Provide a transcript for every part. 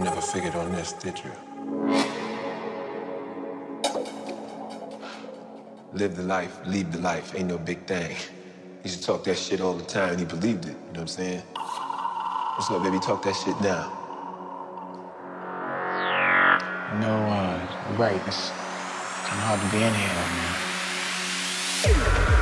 You never figured on this, did you? Live the life, leave the life, ain't no big thing. He used to talk that shit all the time and he believed it, you know what I'm saying? What's up, baby? Talk that shit now. No, uh, right. It's kind of hard to be in here, man.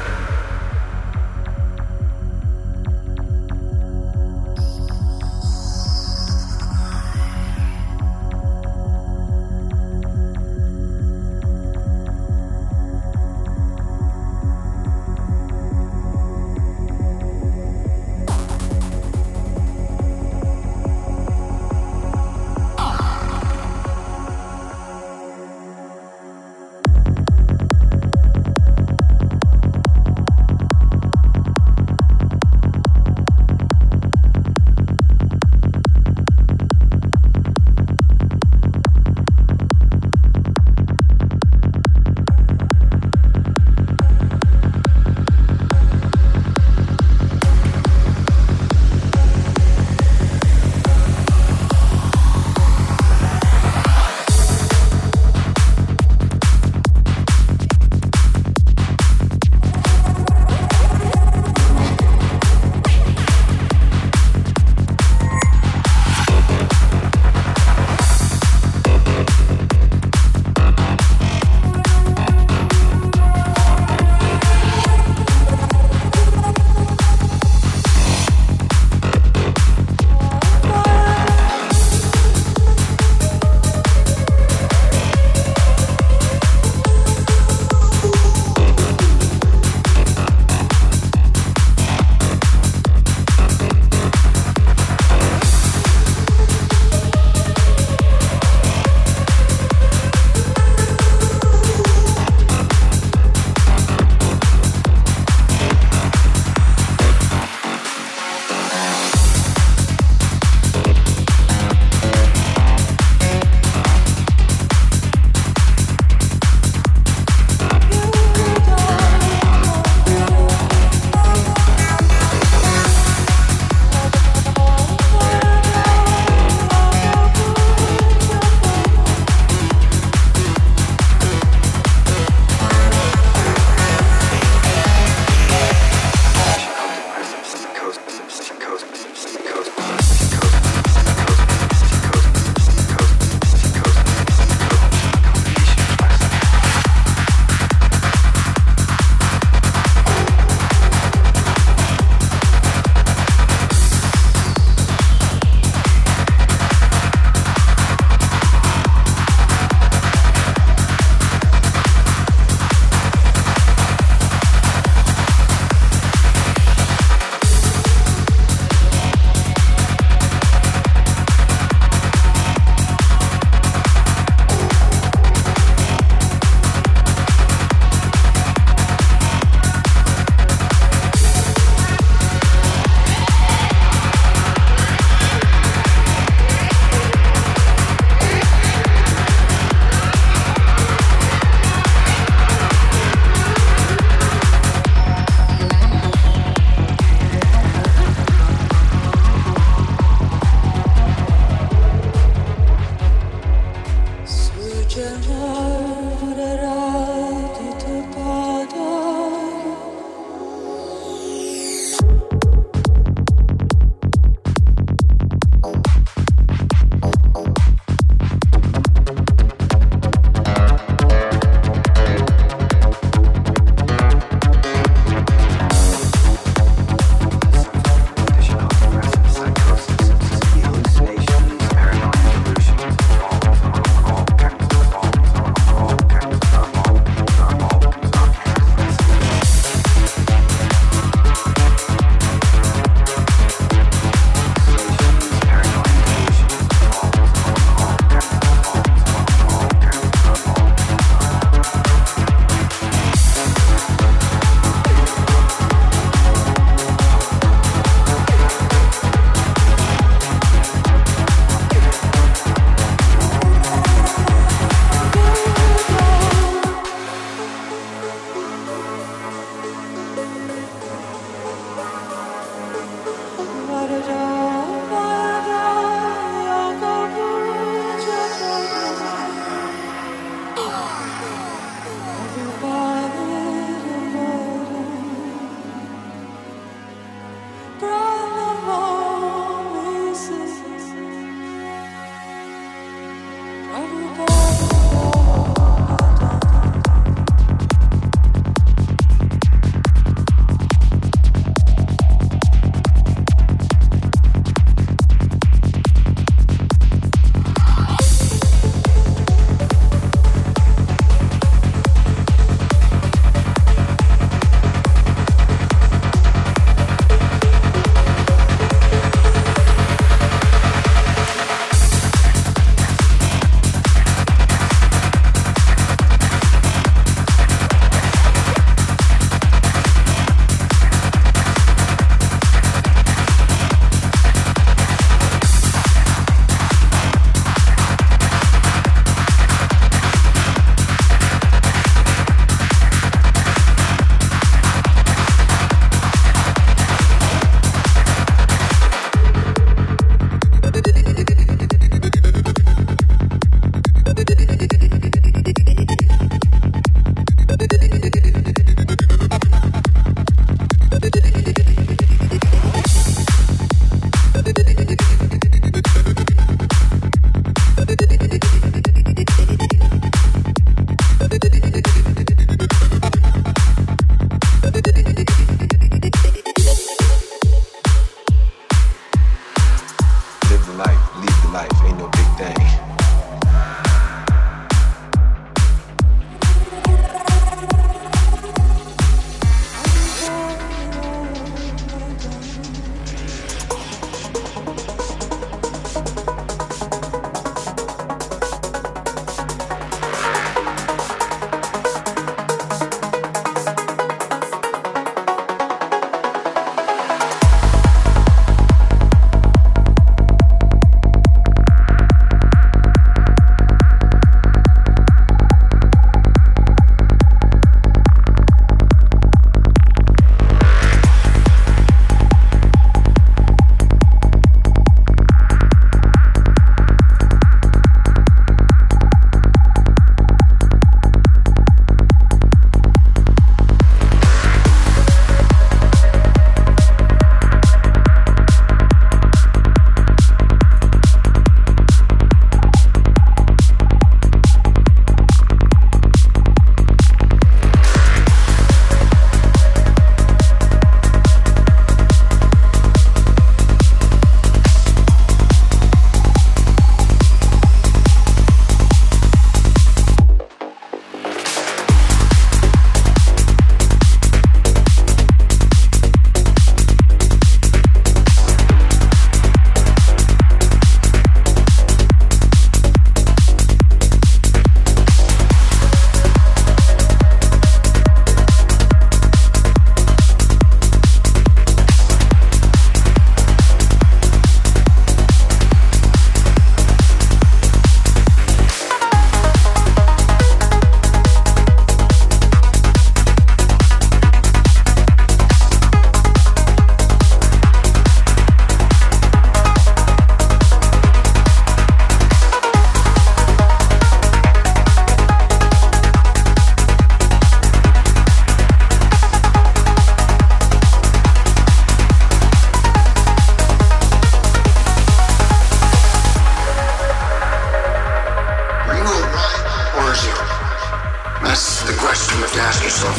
That's the question you have to ask yourself.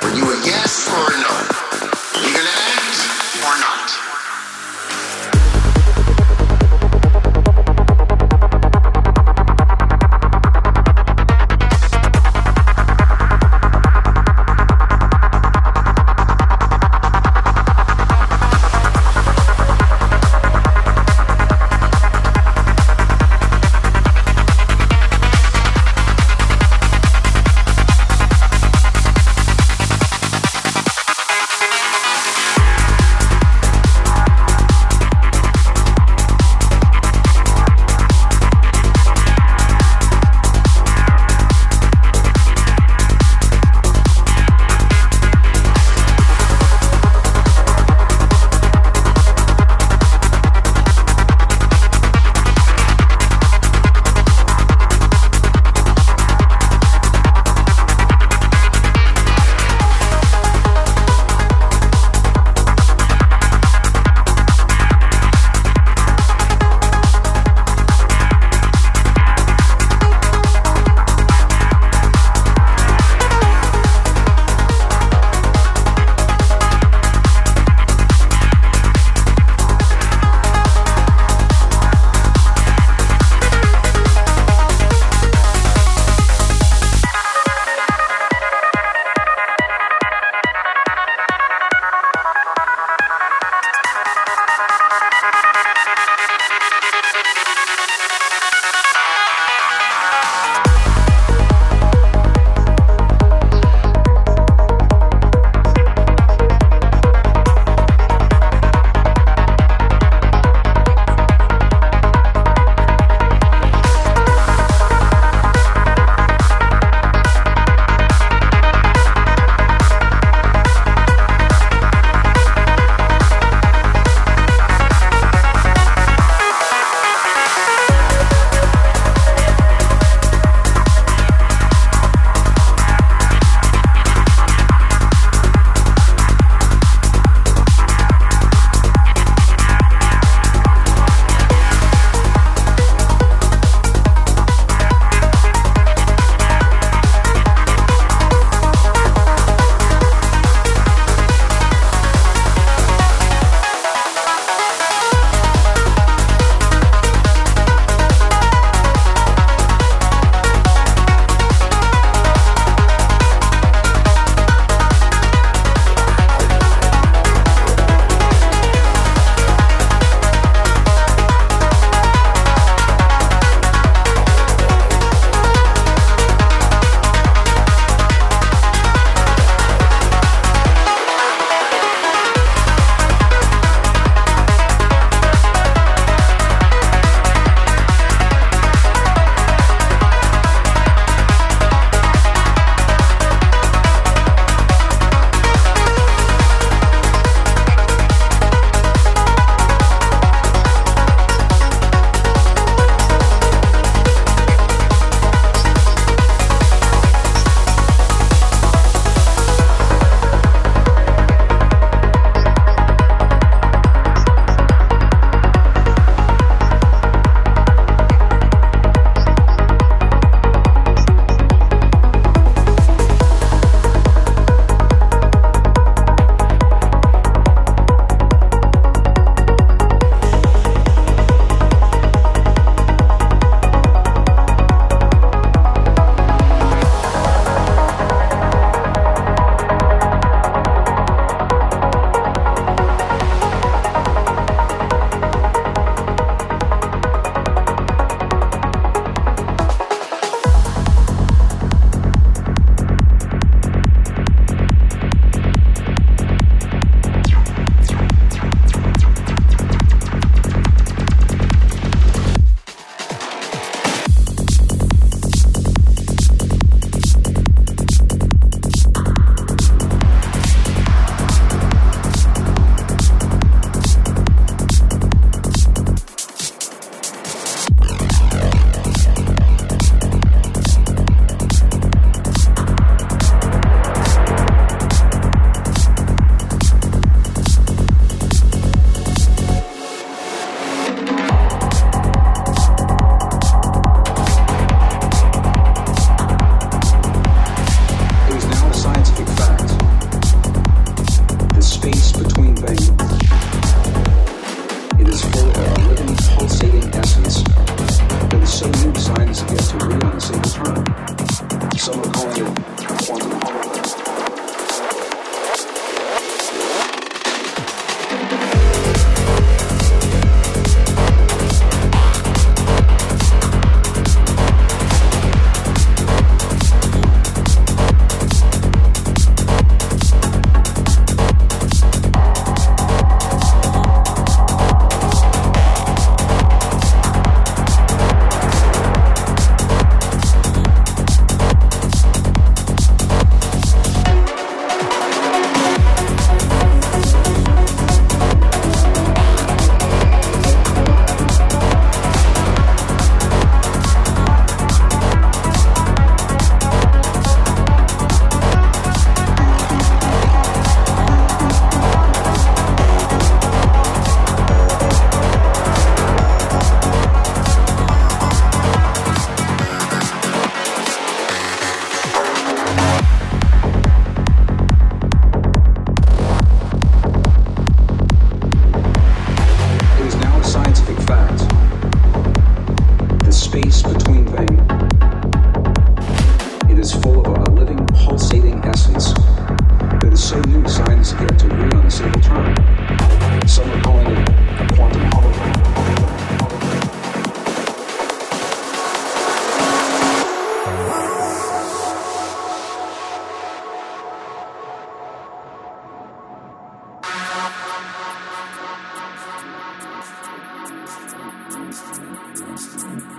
Were you a yes or a no? Are you gonna act or not?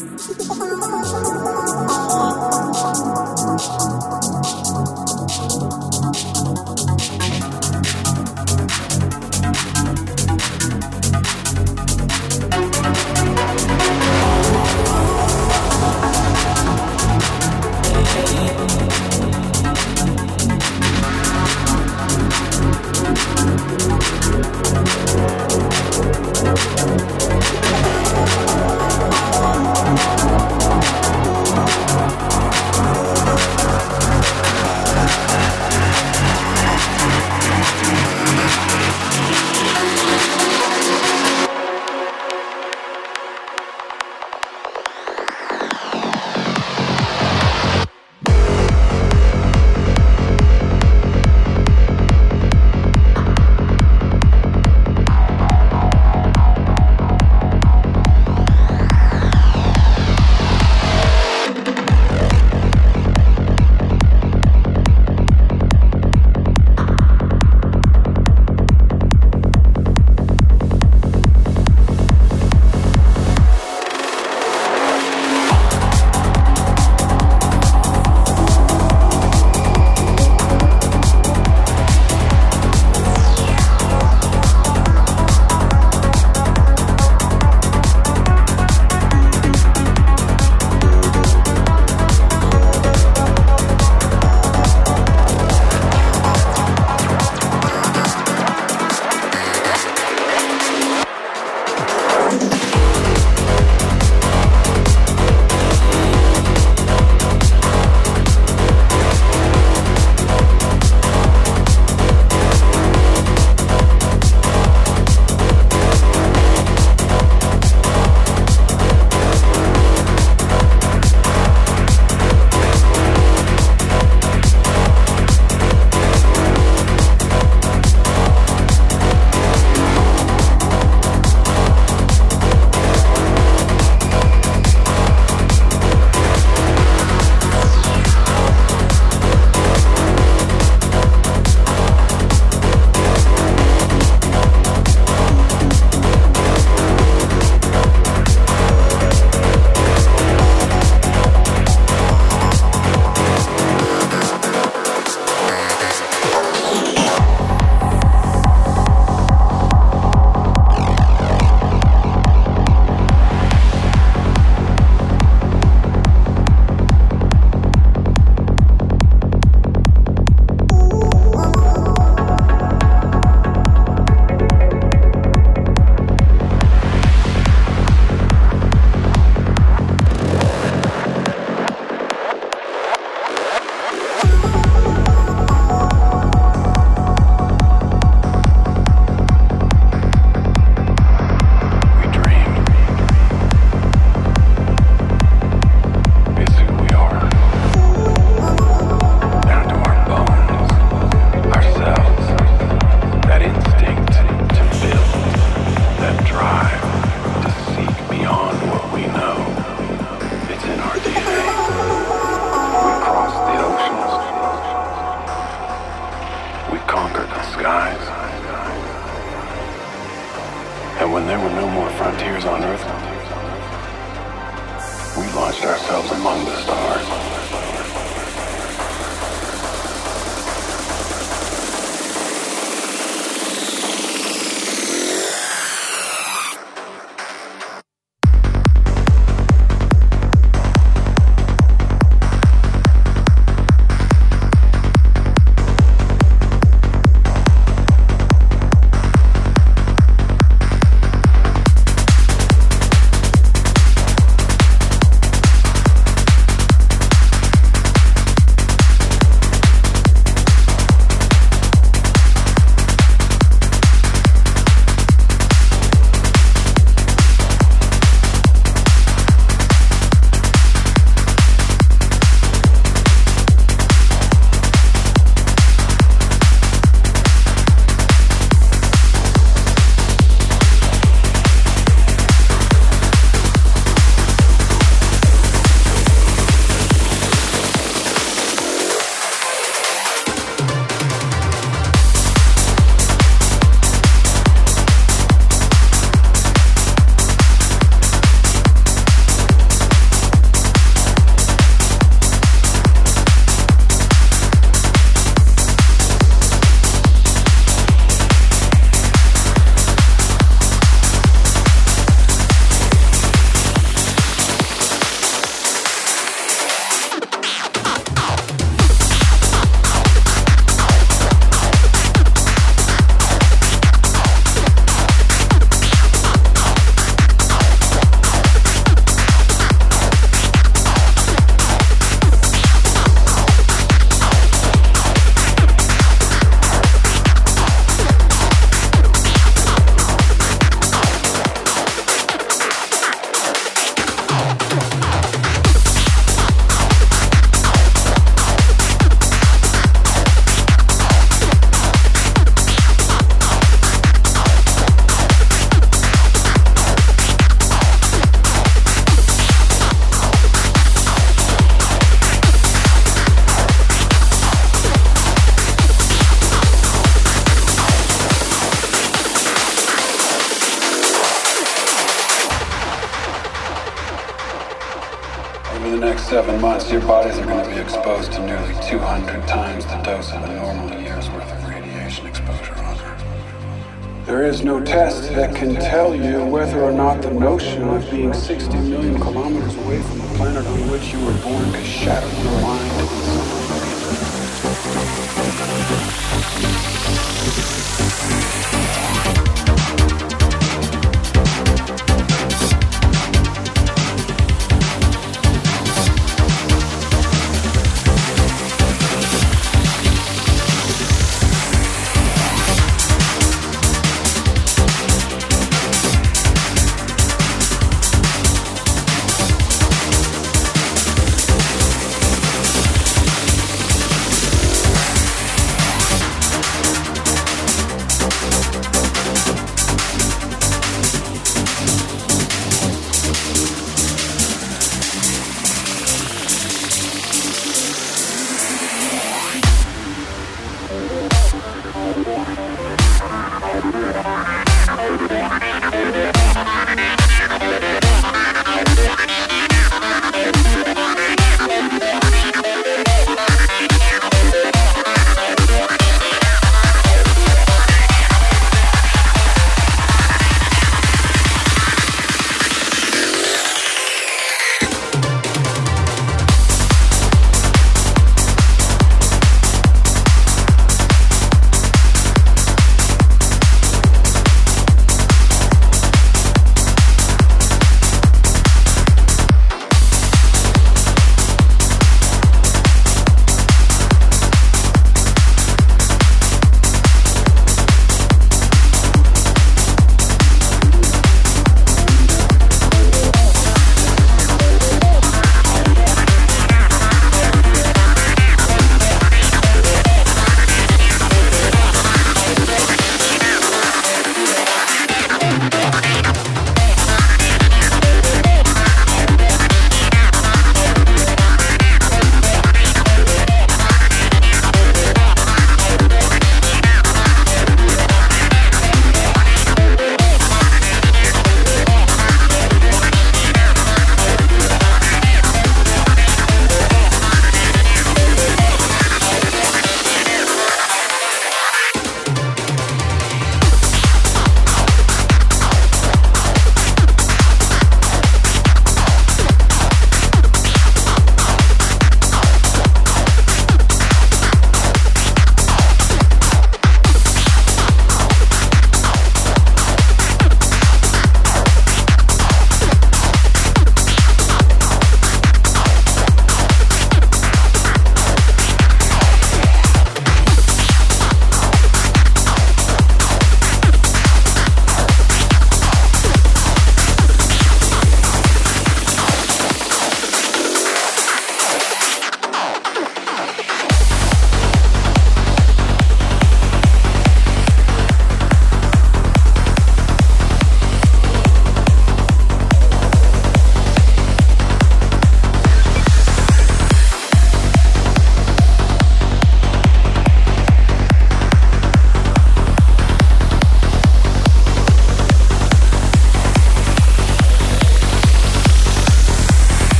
ハハハハ!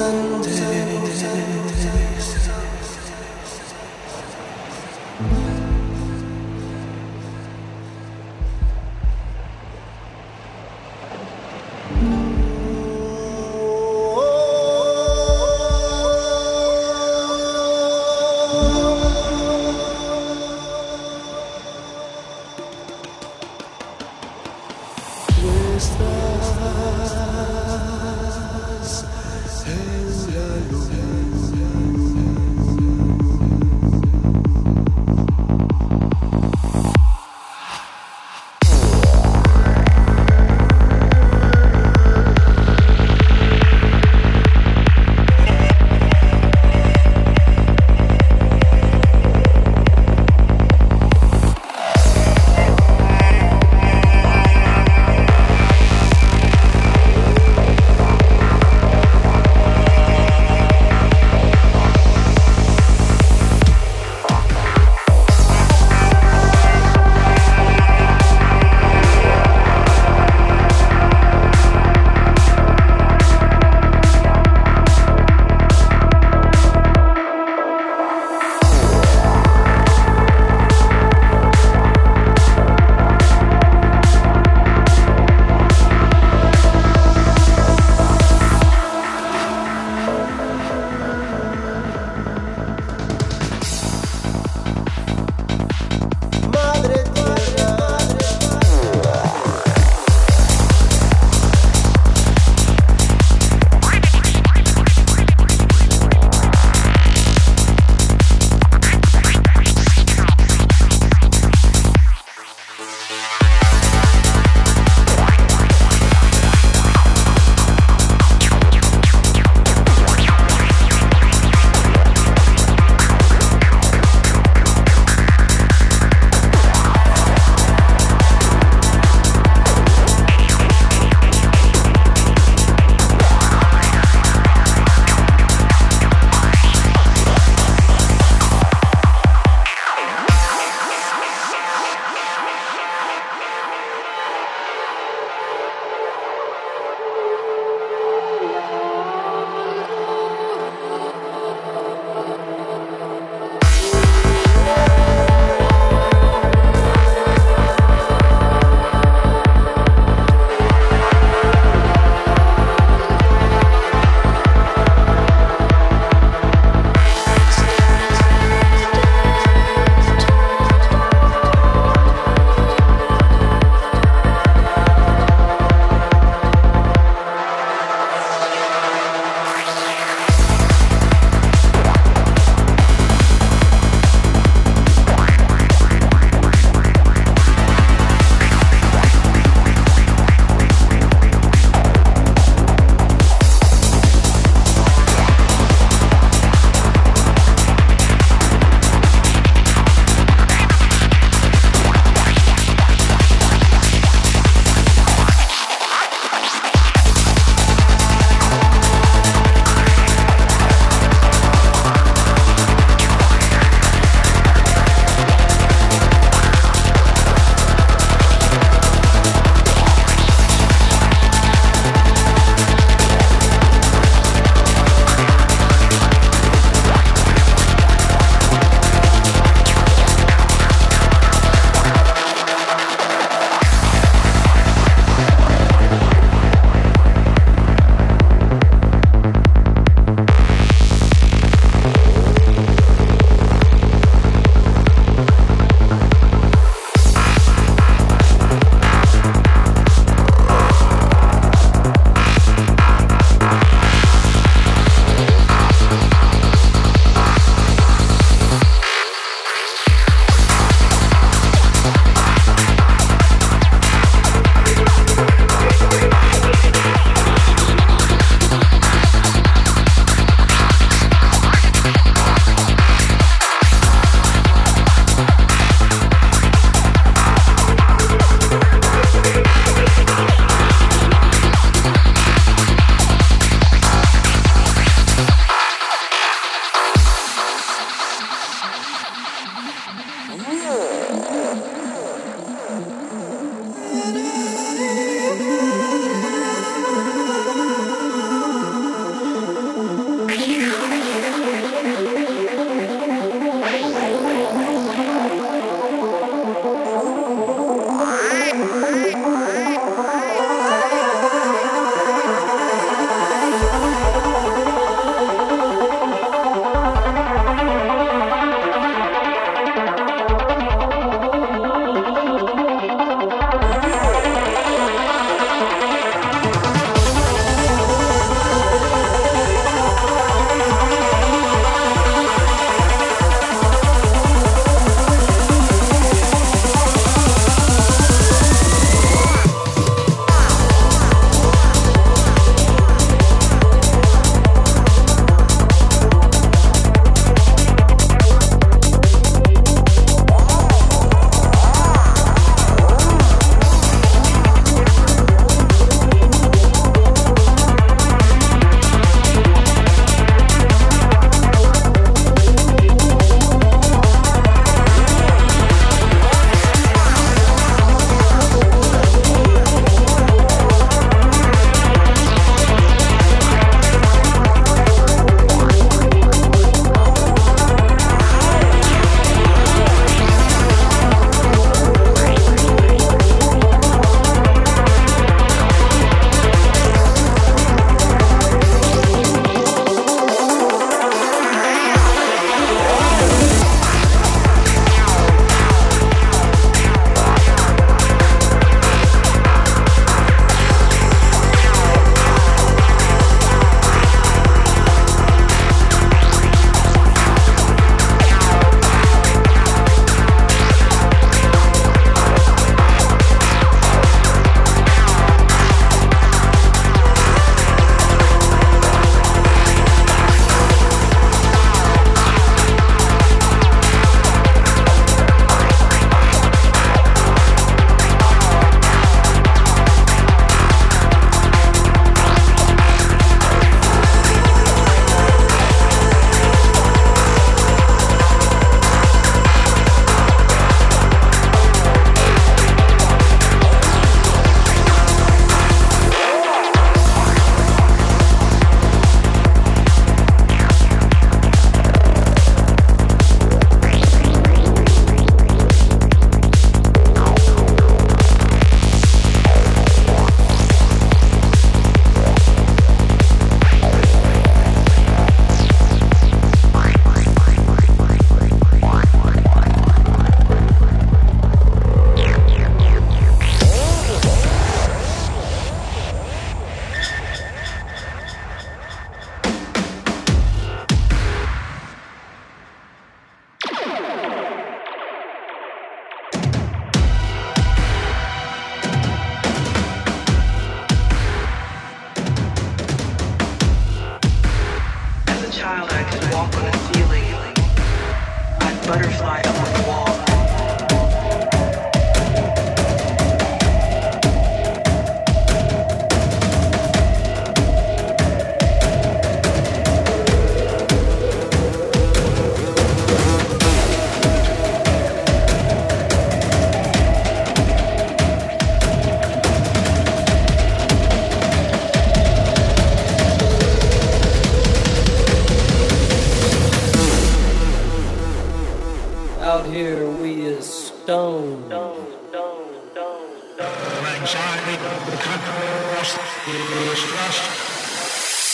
Sunday.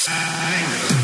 Anger.